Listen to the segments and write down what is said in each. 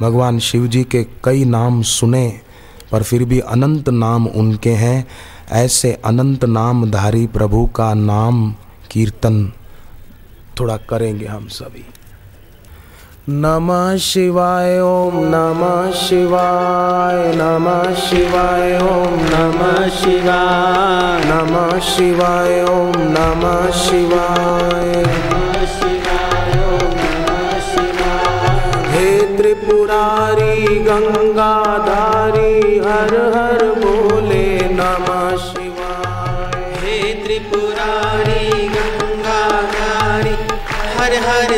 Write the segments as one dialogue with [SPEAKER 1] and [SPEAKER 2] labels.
[SPEAKER 1] भगवान शिव जी के कई नाम सुने, पर फिर भी अनंत नाम उनके हैं। ऐसे अनंत नामधारी प्रभु का नाम कीर्तन थोड़ा करेंगे हम सभी। नमः शिवाय, ओम नमः शिवाय नमः शिवाय, ओम नमः शिवाय नमः शिवाय, ओम नमः शिवाय। गंगाधारी हर हर बोले नमः शिवाय।
[SPEAKER 2] हे त्रिपुरारी गंगाधारी हर हर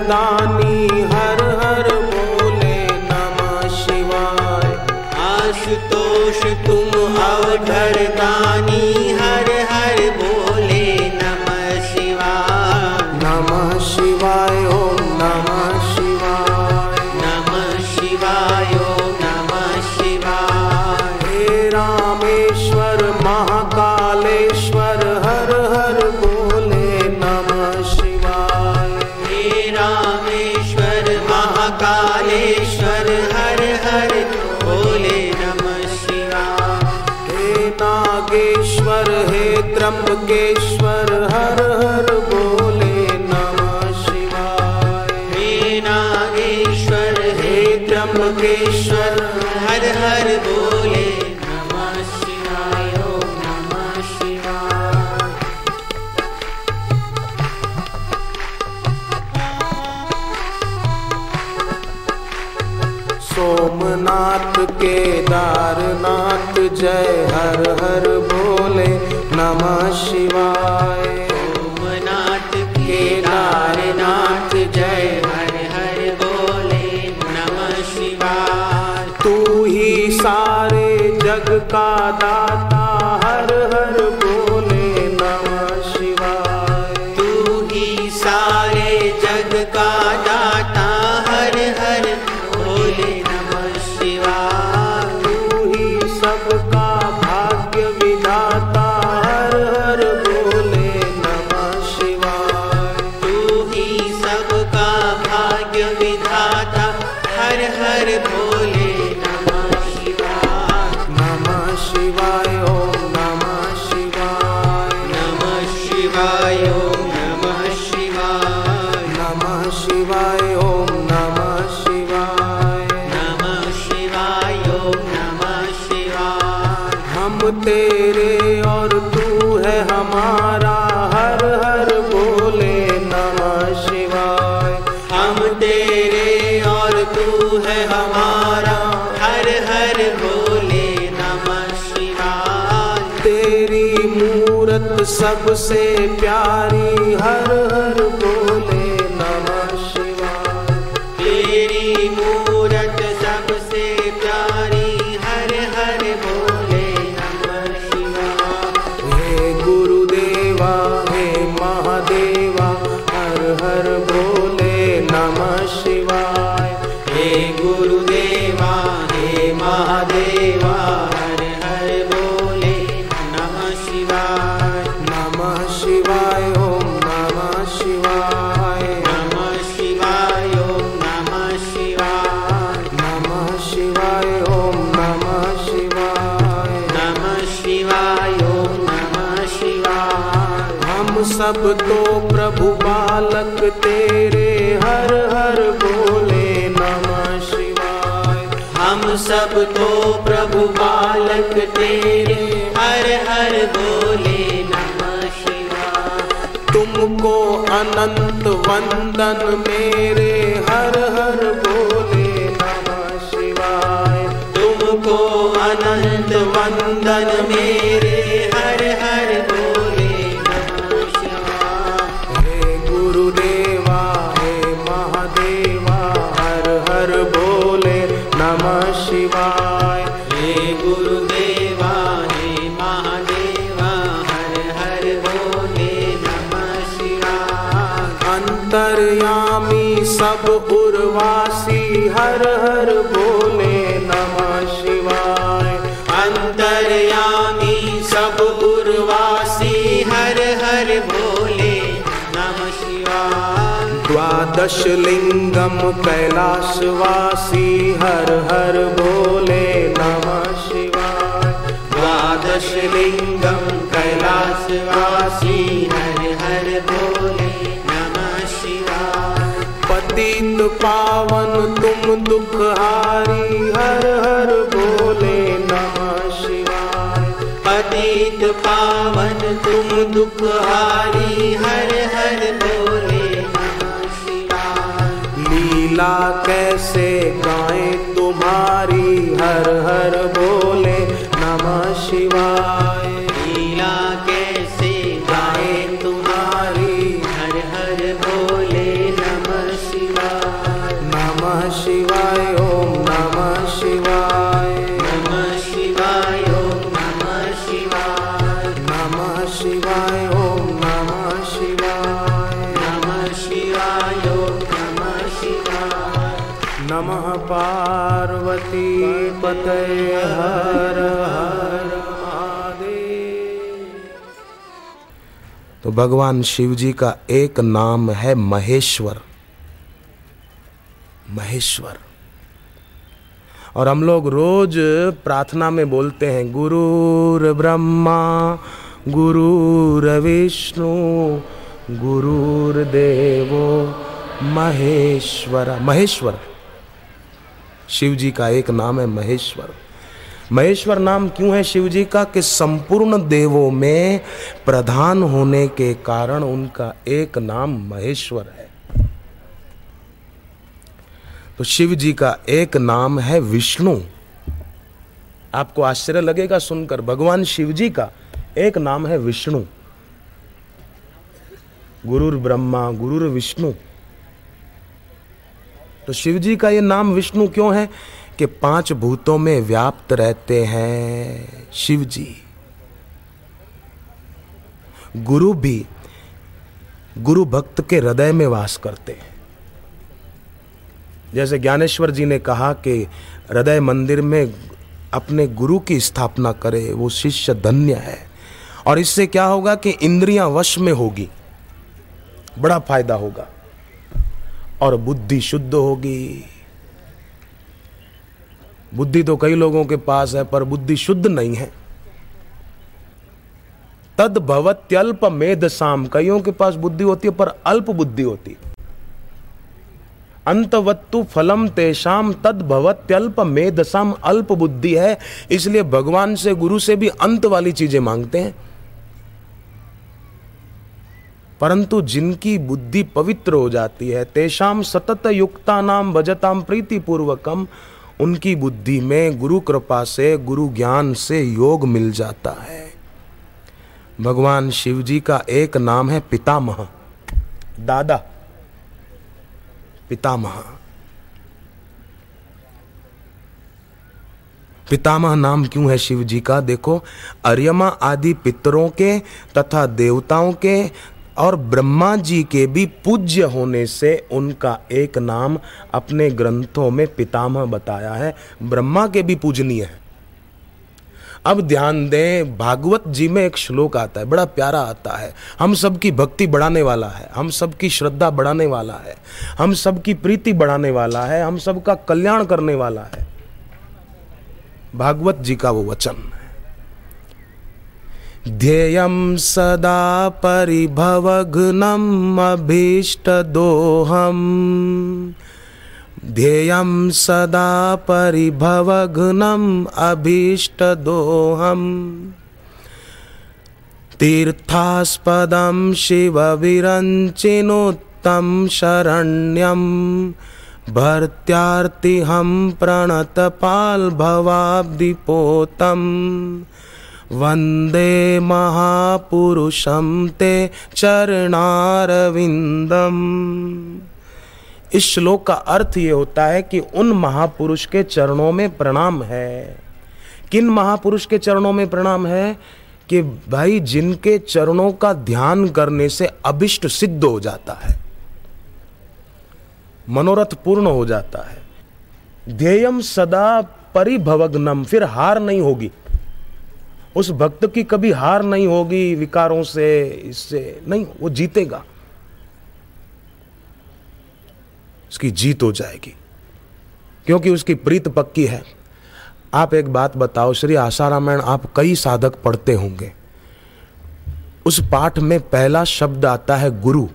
[SPEAKER 1] ना योगेश्वर हर हर बोले नमः शिवाय।
[SPEAKER 2] हे
[SPEAKER 1] नागेश्वर हे त्र्यंबकेश्वर हर हर बोले नमः शिवाय
[SPEAKER 2] नमः शिवाय।
[SPEAKER 1] सोमनाथ केदारनाथ जय हर हर बोले नमः शिवाय।
[SPEAKER 2] ओमनाथ केदारनाथ जय। हर हर बोले नमः शिवाय।
[SPEAKER 1] तू ही सारे जग का दाता। सबसे प्यारी हम सब तो प्रभु बालक तेरे हर हर बोले नमः शिवाय। तुमको अनंत वंदन मेरे हर हर बोले नमः शिवाय।
[SPEAKER 2] तुमको अनंत वंदन मेरे
[SPEAKER 1] उर्वासी हर हर बोले नमः शिवाय।
[SPEAKER 2] अंतर्यामी सब उर्वासी हर हर बोले नमः शिवाय।
[SPEAKER 1] द्वादश लिंगम कैलाशवासी हर हर बोले नमः शिवाय।
[SPEAKER 2] द्वादश लिंगम कैलासवासी हर हर बोले
[SPEAKER 1] पतित पावन तुम दुखहारी, हर हर बोले नमः शिवाय।
[SPEAKER 2] पतित पावन तुम दुखहारी, हर हर बोले नमः शिवाय।
[SPEAKER 1] लीला कैसे गाएँ तुम्हारी, हर हर बोले नमः शिवाय। तो भगवान शिव जी का एक नाम है महेश्वर। महेश्वर। और हम लोग रोज प्रार्थना में बोलते हैं, गुरुर ब्रह्मा, गुरुर विष्णु, गुरुर देवो, महेश्वर। महेश्वर। शिव जी का एक नाम है महेश्वर। महेश्वर नाम क्यों है शिव जी का? कि संपूर्ण देवों में प्रधान होने के कारण उनका एक नाम महेश्वर है। तो शिव जी का एक नाम है विष्णु। आपको आश्चर्य लगेगा सुनकर, भगवान शिव जी का एक नाम है विष्णु। गुरुर ब्रह्मा गुरुर विष्णु तो शिव जी का ये नाम विष्णु क्यों है? कि पाँच भूतों में व्याप्त रहते हैं शिव जी गुरु भी गुरु भक्त के हृदय में वास करते हैं। जैसे ज्ञानेश्वर जी ने कहा कि हृदय मंदिर में अपने गुरु की स्थापना करे, वो शिष्य धन्य है। और इससे क्या होगा कि इंद्रियाँ वश में होगी, बड़ा फ़ायदा होगा। और बुद्धि शुद्ध होगी। बुद्धि तो कई लोगों के पास है, पर बुद्धि शुद्ध नहीं है। तद भवत्यल्प मेध साम कईयों के पास बुद्धि होती है, पर अल्प बुद्धि होती अंतवत्तु फलम तेषाम, तद भवत्यल्प मेधसाम, अल्प बुद्धि है। इसलिए भगवान से, गुरु से भी अंत वाली चीज़ें मांगते हैं। परंतु जिनकी बुद्धि पवित्र हो जाती है तेषाम सतत युक्ता नाम भजताम प्रीति पूर्वकम उनकी बुद्धि में गुरु कृपा से, गुरु ज्ञान से योग मिल जाता है। भगवान शिव जी का एक नाम है पितामह। दादा, पितामह। पितामह नाम क्यों है शिव जी का? देखो, अर्यमा आदि पितरों के तथा देवताओं के और ब्रह्मा जी के भी पूज्य होने से उनका एक नाम अपने ग्रंथों में पितामह बताया है। ब्रह्मा के भी पूजनीय है। अब ध्यान दें, भागवत जी में एक श्लोक आता है, बड़ा प्यारा आता है। हम सबकी भक्ति बढ़ाने वाला है, हम सबकी श्रद्धा बढ़ाने वाला है, हम सबकी प्रीति बढ़ाने वाला है, हम सबका कल्याण करने वाला है। भागवत जी का वो वचन है। ध्येयं सदा परिभवघ्नम् अभीष्टदोहम् ध्येयं सदा परिभवघ्नम् अभीष्टदोहम् तीर्थास्पदं शिवविरञ्चिनुत्तं शरण्यं। भर्त्यार्तिहं प्रणतपाल्भवाब्धिपोतम् वंदे महापुरुषं ते चरणारविन्दम्। इस श्लोक का अर्थ ये होता है कि उन महापुरुष के चरणों में प्रणाम है। किन महापुरुष के चरणों में प्रणाम है? कि भाई जिनके चरणों का ध्यान करने से अभिष्ट सिद्ध हो जाता है। मनोरथ पूर्ण हो जाता है। ध्येयम सदा परिभवग्नम, फिर हार नहीं होगी। उस भक्त की कभी हार नहीं होगी विकारों से, इससे नहीं, वो जीतेगा। उसकी जीत हो जाएगी। क्योंकि उसकी प्रीत पक्की है। आप एक बात बताओ, श्री आशा रामायण, आप कई साधक पढ़ते होंगे। उस पाठ में पहला शब्द आता है गुरु।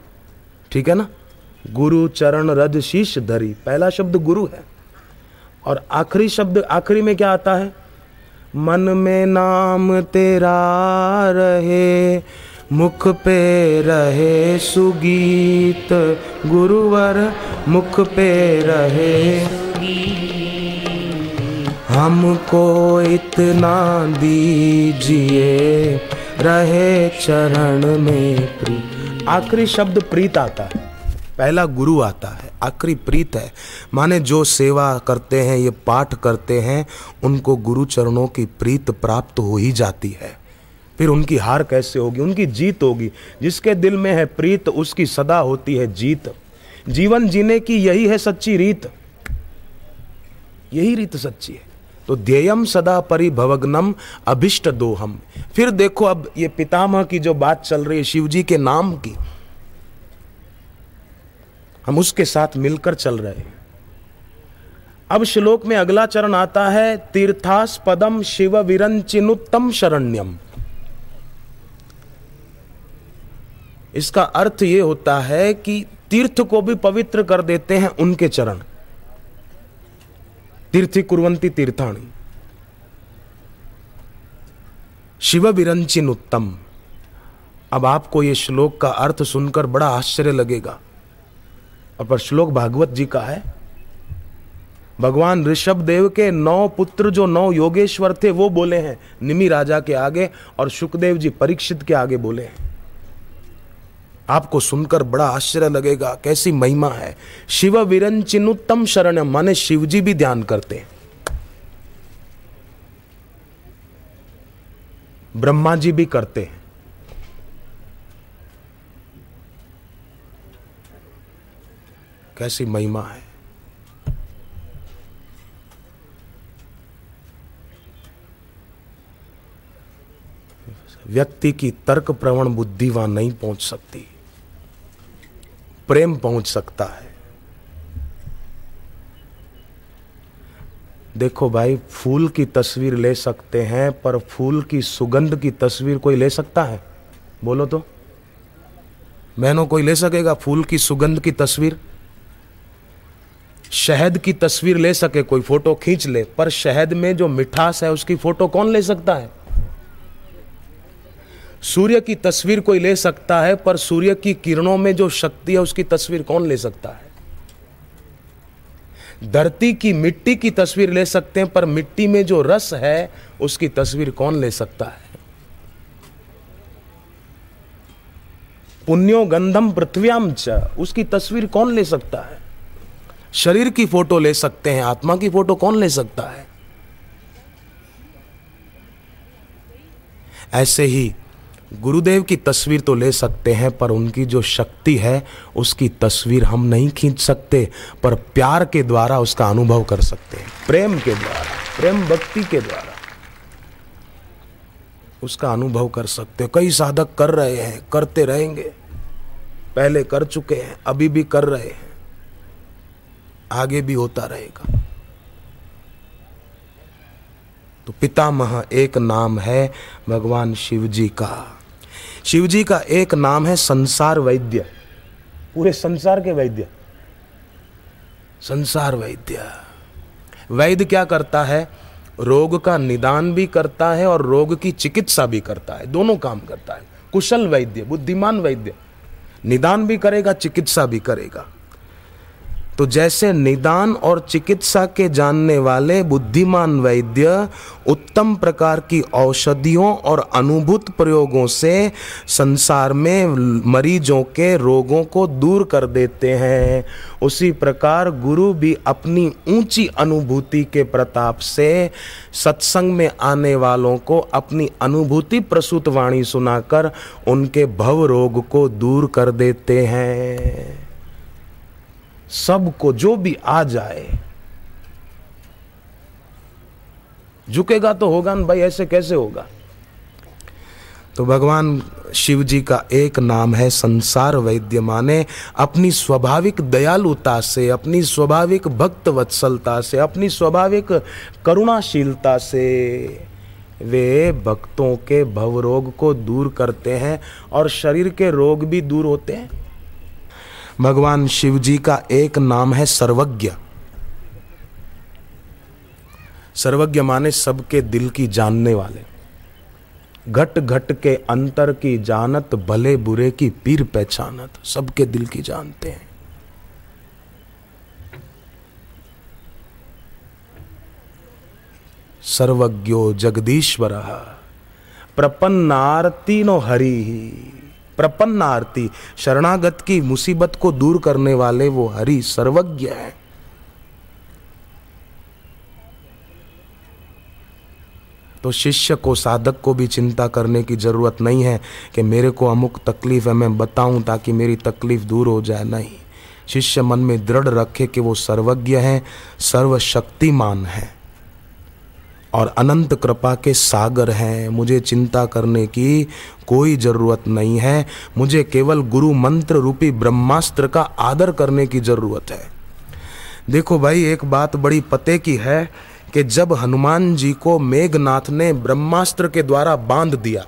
[SPEAKER 1] ठीक है ना? गुरु चरण रज शीश धरी। पहला शब्द गुरु है। और आखिरी शब्द, आखिरी में क्या आता है? मन में नाम तेरा रहे, मुख पे रहे सुगीत, गुरुवर मुख पे रहे। हमको इतना दीजिए, रहे चरण में प्रीत आखिरी शब्द प्रीत आता है, पहला गुरु आता है। आखिरी प्रीत है। माने जो सेवा करते हैं, ये पाठ करते हैं, उनको गुरु चरणों की प्रीत प्राप्त हो ही जाती है। फिर उनकी हार कैसे होगी? उनकी जीत होगी। जिसके दिल में है प्रीत, उसकी सदा होती है जीत। जीवन जीने की यही है सच्ची रीत। यही रीत सच्ची है। तो ध्येयम सदा परिभवग्नम अभिष्ट दोहम। फिर देखो अब ये पितामह की जो बात चल रही है शिव जी के नाम की। हम उसके साथ मिलकर चल रहे हैं। अब श्लोक में अगला चरण आता है तीर्थास पदम शिव विरंचिनुत्तम शरण्यम। इसका अर्थ यह होता है कि तीर्थ को भी पवित्र कर देते हैं उनके चरण। तीर्थी कुरंती तीर्थाणी। शिव विरंचिन उत्तम अब आपको यह श्लोक का अर्थ सुनकर बड़ा आश्चर्य लगेगा। और पर श्लोक भागवत जी का है, भगवान ऋषभ देव के नौ पुत्र जो नौ योगेश्वर थे, वो बोले हैं, निमि राजा के आगे और सुखदेव जी परीक्षित के आगे बोले हैं। आपको सुनकर बड़ा आश्चर्य लगेगा, कैसी महिमा है। शिव विरंचिनुत्तम शरण, माने शिव जी भी ध्यान करते हैं। ब्रह्मा जी भी करते हैं। कैसी महिमा है। व्यक्ति की तर्क प्रवण बुद्धि वहाँ नहीं पहुँच सकती। प्रेम पहुँच सकता है। देखो भाई, फूल की तस्वीर ले सकते हैं, पर फूल की सुगंध की तस्वीर कोई ले सकता है? बोलो तो। बहनों, कोई ले सकेगा फूल की सुगंध की तस्वीर? शहद की तस्वीर ले सके, कोई फ़ोटो खींच ले, पर शहद में जो मिठास है, उसकी फ़ोटो कौन ले सकता है? सूर्य की तस्वीर कोई ले सकता है, पर सूर्य की किरणों में जो शक्ति है, उसकी तस्वीर कौन ले सकता है? धरती की मिट्टी की तस्वीर ले सकते हैं, पर मिट्टी में जो रस है, उसकी तस्वीर कौन ले सकता है? पुण्यो गंधम पृथ्व्याम च, उसकी तस्वीर कौन ले सकता है? शरीर की फ़ोटो ले सकते हैं, आत्मा की फ़ोटो कौन ले सकता है? ऐसे ही गुरुदेव की तस्वीर तो ले सकते हैं, पर उनकी जो शक्ति है, उसकी तस्वीर हम नहीं खींच सकते, पर प्यार के द्वारा उसका अनुभव कर सकते हैं। प्रेम के द्वारा, प्रेम भक्ति के द्वारा उसका अनुभव कर सकते हैं। कई साधक कर रहे हैं, करते रहेंगे, पहले कर चुके हैं, अभी भी कर रहे हैं। आगे भी होता रहेगा। तो पितामह एक नाम है भगवान शिव जी का। शिव जी का एक नाम है संसार वैद्य। पूरे संसार के वैद्य। संसार वैद्य। वैद्य क्या करता है? रोग का निदान भी करता है और रोग की चिकित्सा भी करता है। दोनों काम करता है। कुशल वैद्य, बुद्धिमान वैद्य। निदान भी करेगा, चिकित्सा भी करेगा। तो जैसे निदान और चिकित्सा के जानने वाले बुद्धिमान वैद्य उत्तम प्रकार की औषधियों और अनुभूत प्रयोगों से संसार में मरीजों के रोगों को दूर कर देते हैं। उसी प्रकार गुरु भी अपनी ऊँची अनुभूति के प्रताप से सत्संग में आने वालों को अपनी अनुभूति प्रसूत वाणी सुनाकर उनके भव रोग को दूर कर देते हैं। सबको जो भी आ जाए। झुकेगा तो होगा ना भाई, ऐसे कैसे होगा? तो भगवान शिव जी का एक नाम है संसार वैद्य माने अपनी स्वाभाविक दयालुता से, अपनी स्वाभाविक भक्त वत्सलता से, अपनी स्वाभाविक करुणाशीलता से वे भक्तों के भव रोग को दूर करते हैं और शरीर के रोग भी दूर होते हैं। भगवान शिव जी का एक नाम है सर्वज्ञ। सर्वज्ञ माने सबके दिल की जानने वाले। घट घट के अंतर की जानत, भले बुरे की पीर पहचानत, सबके दिल की जानते हैं। सर्वज्ञो जगदीश्वर प्रपन्नारती नो हरि। प्रपन्न आरती शरणागत की मुसीबत को दूर करने वाले वो हरि सर्वज्ञ है। तो शिष्य को, साधक को भी चिंता करने की ज़रूरत नहीं है कि मेरे को अमुक तकलीफ़ है, मैं बताऊँ ताकि मेरी तकलीफ़ दूर हो जाए। नहीं, शिष्य मन में दृढ़ रखे कि वो सर्वज्ञ है, सर्वशक्तिमान है। और अनंत कृपा के सागर हैं। मुझे चिंता करने की कोई ज़रूरत नहीं है। मुझे केवल गुरु मंत्र रूपी ब्रह्मास्त्र का आदर करने की ज़रूरत है। देखो भाई, एक बात बड़ी पते की है कि जब हनुमान जी को मेघनाथ ने ब्रह्मास्त्र के द्वारा बाँध दिया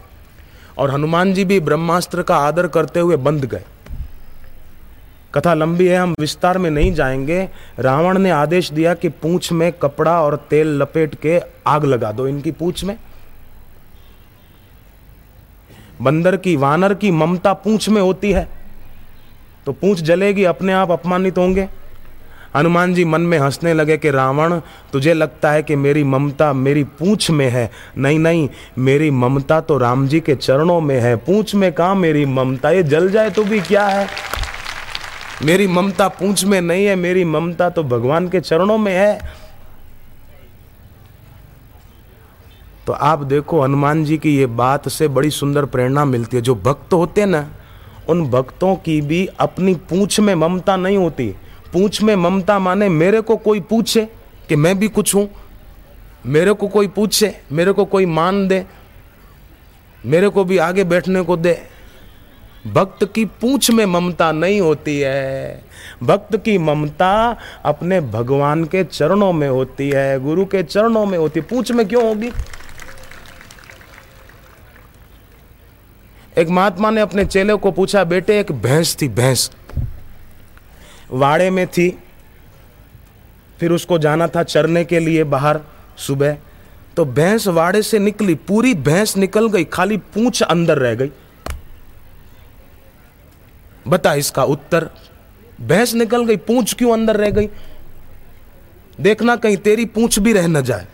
[SPEAKER 1] और हनुमान जी भी ब्रह्मास्त्र का आदर करते हुए बंध गए कथा लंबी है, हम विस्तार में नहीं जाएँगे। रावण ने आदेश दिया कि पूछ में कपड़ा और तेल लपेट के आग लगा दो इनकी पूछ में। बंदर की, वानर की ममता पूछ में होती है। तो पूछ जलेगी, अपने आप अपमानित होंगे। हनुमान जी मन में हंसने लगे कि रावण, तुझे लगता है कि मेरी ममता मेरी पूछ में है। नहीं नहीं, मेरी ममता तो राम जी के चरणों में है। पूछ में कहा मेरी ममता? ये जल जाए तो भी क्या है? मेरी ममता पूछ में नहीं है, मेरी ममता तो भगवान के चरणों में है। तो आप देखो, हनुमान जी की ये बात से बड़ी सुंदर प्रेरणा मिलती है। जो भक्त होते हैं ना, उन भक्तों की भी अपनी पूछ में ममता नहीं होती। पूछ में ममता माने मेरे को कोई पूछे कि मैं भी कुछ हूँ। मेरे को कोई पूछे, मेरे को कोई मान दे, मेरे को भी आगे बैठने को दे। भक्त की पूछ में ममता नहीं होती है। भक्त की ममता अपने भगवान के चरणों में होती है, गुरु के चरणों में होती पूछ में क्यों होगी? एक महात्मा ने अपने चेले को पूछा, बेटे, एक भैंस थी, भैंस। वाड़े में थी, फिर उसको जाना था चरने के लिए बाहर सुबह। तो भैंस वाड़े से निकली, पूरी भैंस निकल गई, खाली पूछ अंदर रह गई। बता इसका उत्तर। भैंस निकल गई, पूछ क्यों अंदर रह गई? देखना कहीं तेरी पूछ भी रह न जाए।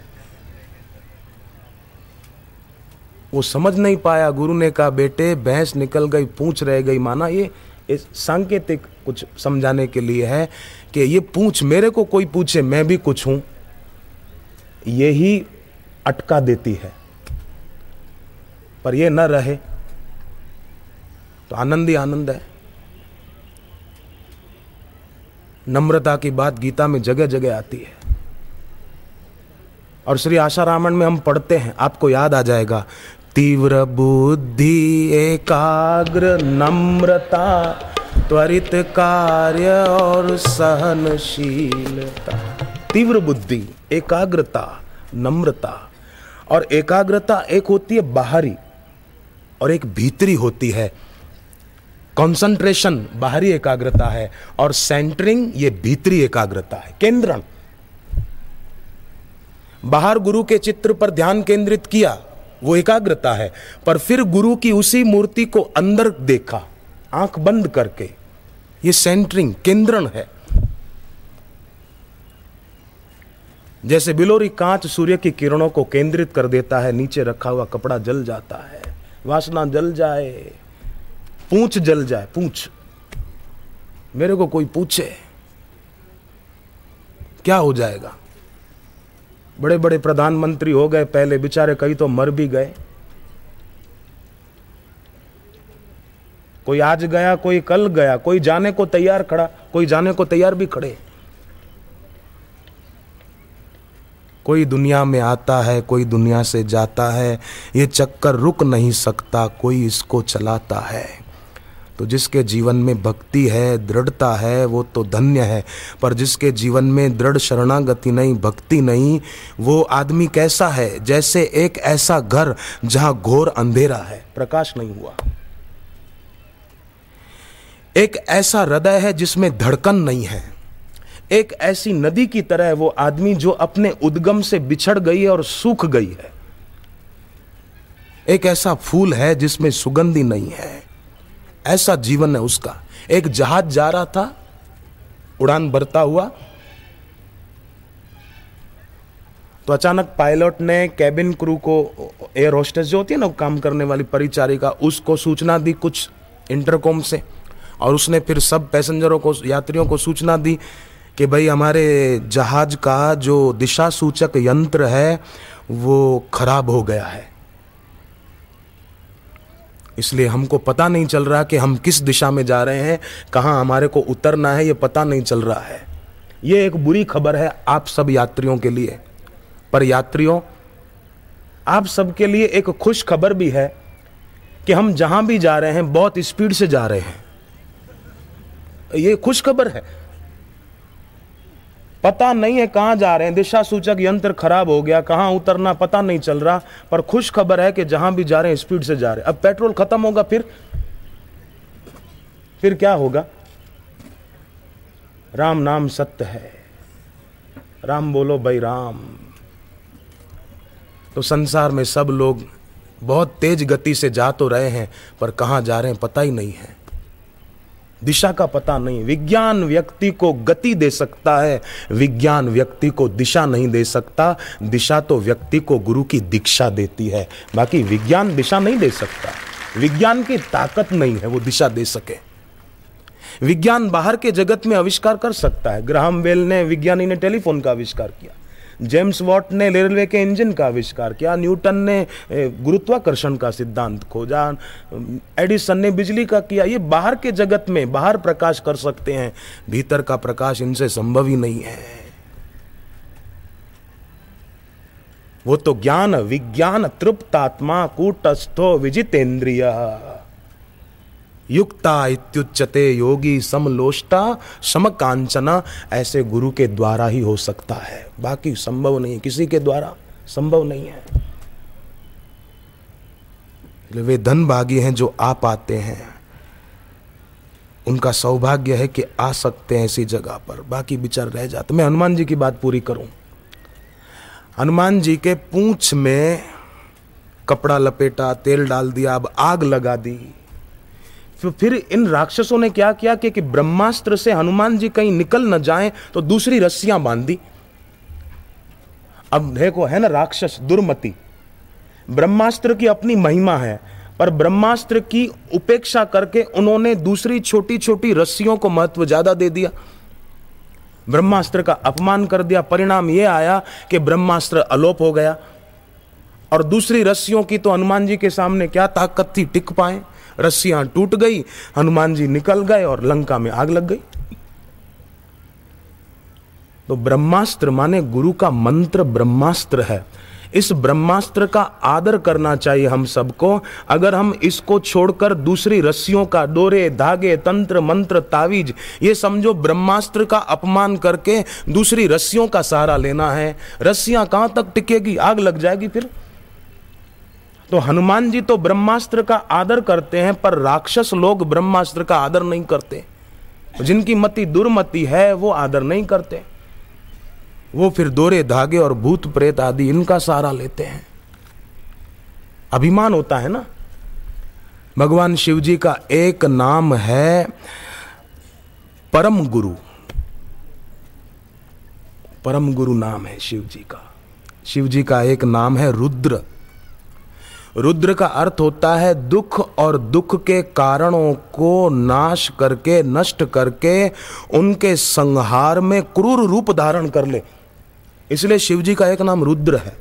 [SPEAKER 1] वो समझ नहीं पाया गुरु ने कहा, बेटे भैंस निकल गई, पूछ रह गई। माना ये इस सांकेतिक कुछ समझाने के लिए है कि ये पूछ मेरे को कोई पूछे, मैं भी कुछ हूँ। ये ही अटका देती है। पर ये न रहे तो आनंद ही आनंद है। नम्रता की बात गीता में जगह जगह आती है। और श्री आशा रामन में हम पढ़ते हैं, आपको याद आ जाएगा, तीव्र बुद्धि, एकाग्र, नम्रता, त्वरित कार्य और सहनशीलता। तीव्र बुद्धि, एकाग्रता, नम्रता, और एकाग्रता एक होती है बाहरी और एक भीतरी होती है। कंसंट्रेशन बाहरी एकाग्रता है और सेंटरिंग ये भीतरी एकाग्रता है, केंद्रण। बाहर गुरु के चित्र पर ध्यान केंद्रित किया, वो एकाग्रता है, पर फिर गुरु की उसी मूर्ति को अंदर देखा, आँख बंद करके। ये सेंटरिंग केंद्रण है। जैसे बिलोरी कांच सूर्य की किरणों को केंद्रित कर देता है, नीचे रखा हुआ कपड़ा जल जाता है, वासना जल जाए। पूछ जल जाए, पूछ। मेरे को कोई पूछे, क्या हो जाएगा? बड़े बड़े प्रधानमंत्री हो गए, पहले बेचारे कई तो मर भी गए। कोई आज गया, कोई कल गया, कोई जाने को तैयार खड़ा, कोई जाने को तैयार भी खड़े। कोई दुनिया में आता है, कोई दुनिया से जाता है, ये चक्कर रुक नहीं सकता, कोई इसको चलाता है। तो जिसके जीवन में भक्ति है, दृढ़ता है, वो तो धन्य है। पर जिसके जीवन में दृढ़ शरणागति नहीं, भक्ति नहीं, वो आदमी कैसा है? जैसे एक ऐसा घर जहाँ घोर अंधेरा है। प्रकाश नहीं हुआ। एक ऐसा हृदय है जिसमें धड़कन नहीं है। एक ऐसी नदी की तरह है वो आदमी जो अपने उद्गम से बिछड़ गई है और सूख गई है। एक ऐसा फूल है जिसमें सुगंधी नहीं है। ऐसा जीवन है उसका। एक जहाज़ जा रहा था, उड़ान भरता हुआ। तो अचानक पायलट ने कैबिन क्रू को एयर होस्टेस जो होती है ना काम करने वाली परिचारिका उसको सूचना दी कुछ इंटरकॉम से। और उसने फिर सब पैसेंजरों को, यात्रियों को सूचना दी कि भाई हमारे जहाज़ का जो दिशा सूचक यंत्र है, वो खराब हो गया है। इसलिए हमको पता नहीं चल रहा कि हम किस दिशा में जा रहे हैं, कहाँ हमारे को उतरना है, ये पता नहीं चल रहा है। ये एक बुरी खबर है आप सब यात्रियों के लिए। पर यात्रियों, आप सबके लिए एक खुश खबर भी है कि हम जहाँ भी जा रहे हैं, बहुत स्पीड से जा रहे हैं। ये खुश खबर है। पता नहीं है कहाँ जा रहे हैं। दिशा सूचक यंत्र खराब हो गया, कहाँ उतरना पता नहीं चल रहा, पर खुश खबर है कि जहाँ भी जा रहे हैं, स्पीड से जा रहे हैं। अब पेट्रोल खत्म होगा फिर? फिर क्या होगा? राम नाम सत्य है। राम बोलो भाई राम। तो संसार में सब लोग बहुत तेज गति से जा तो रहे हैं, पर कहाँ जा रहे हैं पता ही नहीं है। दिशा का पता नहीं। विज्ञान व्यक्ति को गति दे सकता है। विज्ञान व्यक्ति को दिशा नहीं दे सकता। दिशा तो व्यक्ति को गुरु की दीक्षा देती है। बाकी विज्ञान दिशा नहीं दे सकता। विज्ञान की ताकत नहीं है वो दिशा दे सके। विज्ञान बाहर के जगत में आविष्कार कर सकता है। ग्राहम बेल ने, विज्ञानी ने टेलीफोन का आविष्कार किया। जेम्स वॉट ने रेलवे के इंजन का आविष्कार किया। न्यूटन ने गुरुत्वाकर्षण का सिद्धांत खोजा। एडिसन ने बिजली का किया। ये बाहर के जगत में बाहर प्रकाश कर सकते हैं। भीतर का प्रकाश इनसे संभव ही नहीं है। वो तो ज्ञान, विज्ञान तृप्तात्मा कूटस्थो विजितेंद्रिय युक्ता इत्युच्चते योगी समलोष्टा, समकांचना, ऐसे गुरु के द्वारा ही हो सकता है। बाकी संभव नहीं, किसी के द्वारा संभव नहीं है। वे धन भागी हैं जो आ पाते हैं। उनका सौभाग्य है कि आ सकते हैं ऐसी जगह पर। बाकी विचार रह जाते मैं हनुमान जी की बात पूरी करूँ। हनुमान जी के पूंछ में कपड़ा लपेटा, तेल डाल दिया, अब आग लगा दी। फिर इन राक्षसों ने क्या किया कि, कि ब्रह्मास्त्र से हनुमान जी कहीं निकल न जाएँ तो दूसरी रस्सियाँ बाँध। दी अब देखो है ना राक्षस दुर्मति। ब्रह्मास्त्र की अपनी महिमा है पर ब्रह्मास्त्र की उपेक्षा करके उन्होंने दूसरी छोटी छोटी रस्सियों को महत्व ज़्यादा दे दिया। ब्रह्मास्त्र का अपमान कर दिया। परिणाम यह आया कि ब्रह्मास्त्र अलोप हो गया। और दूसरी रस्सियों की तो हनुमान जी के सामने क्या ताकत थी टिक पाए। रस्सियाँ टूट गई, हनुमान जी निकल गए और लंका में आग लग गई। तो ब्रह्मास्त्र माने गुरु का मंत्र ब्रह्मास्त्र है। इस ब्रह्मास्त्र का आदर करना चाहिए हम सबको। अगर हम इसको छोड़कर दूसरी रस्सियों का डोरे धागे, तंत्र, मंत्र, तावीज, ये समझो ब्रह्मास्त्र का अपमान करके दूसरी रस्सियों का सहारा लेना है। रस्सियाँ कहाँ तक टिकेगी? आग लग जाएगी फिर। तो हनुमान जी तो ब्रह्मास्त्र का आदर करते हैं, पर राक्षस लोग ब्रह्मास्त्र का आदर नहीं करते। जिनकी मति दुर्मति है, वो आदर नहीं करते। वो फिर दोरे धागे और भूत प्रेत आदि इनका सहारा लेते हैं। अभिमान होता है ना? भगवान शिव जी का एक नाम है परम गुरु। परम गुरु नाम है शिव जी का। शिव जी का एक नाम है रुद्र। रुद्र का अर्थ होता है दुख और दुख के कारणों को नाश करके, नष्ट करके, उनके संहार में क्रूर रूप धारण कर ले। इसलिए शिव जी का एक नाम रुद्र है।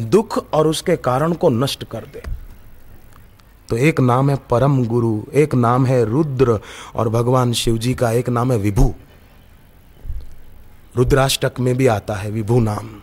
[SPEAKER 1] दुख और उसके कारण को नष्ट कर दे। तो एक नाम है परम गुरु, एक नाम है रुद्र, और भगवान शिव जी का एक नाम है विभू। रुद्राष्टक में भी आता है विभू नाम।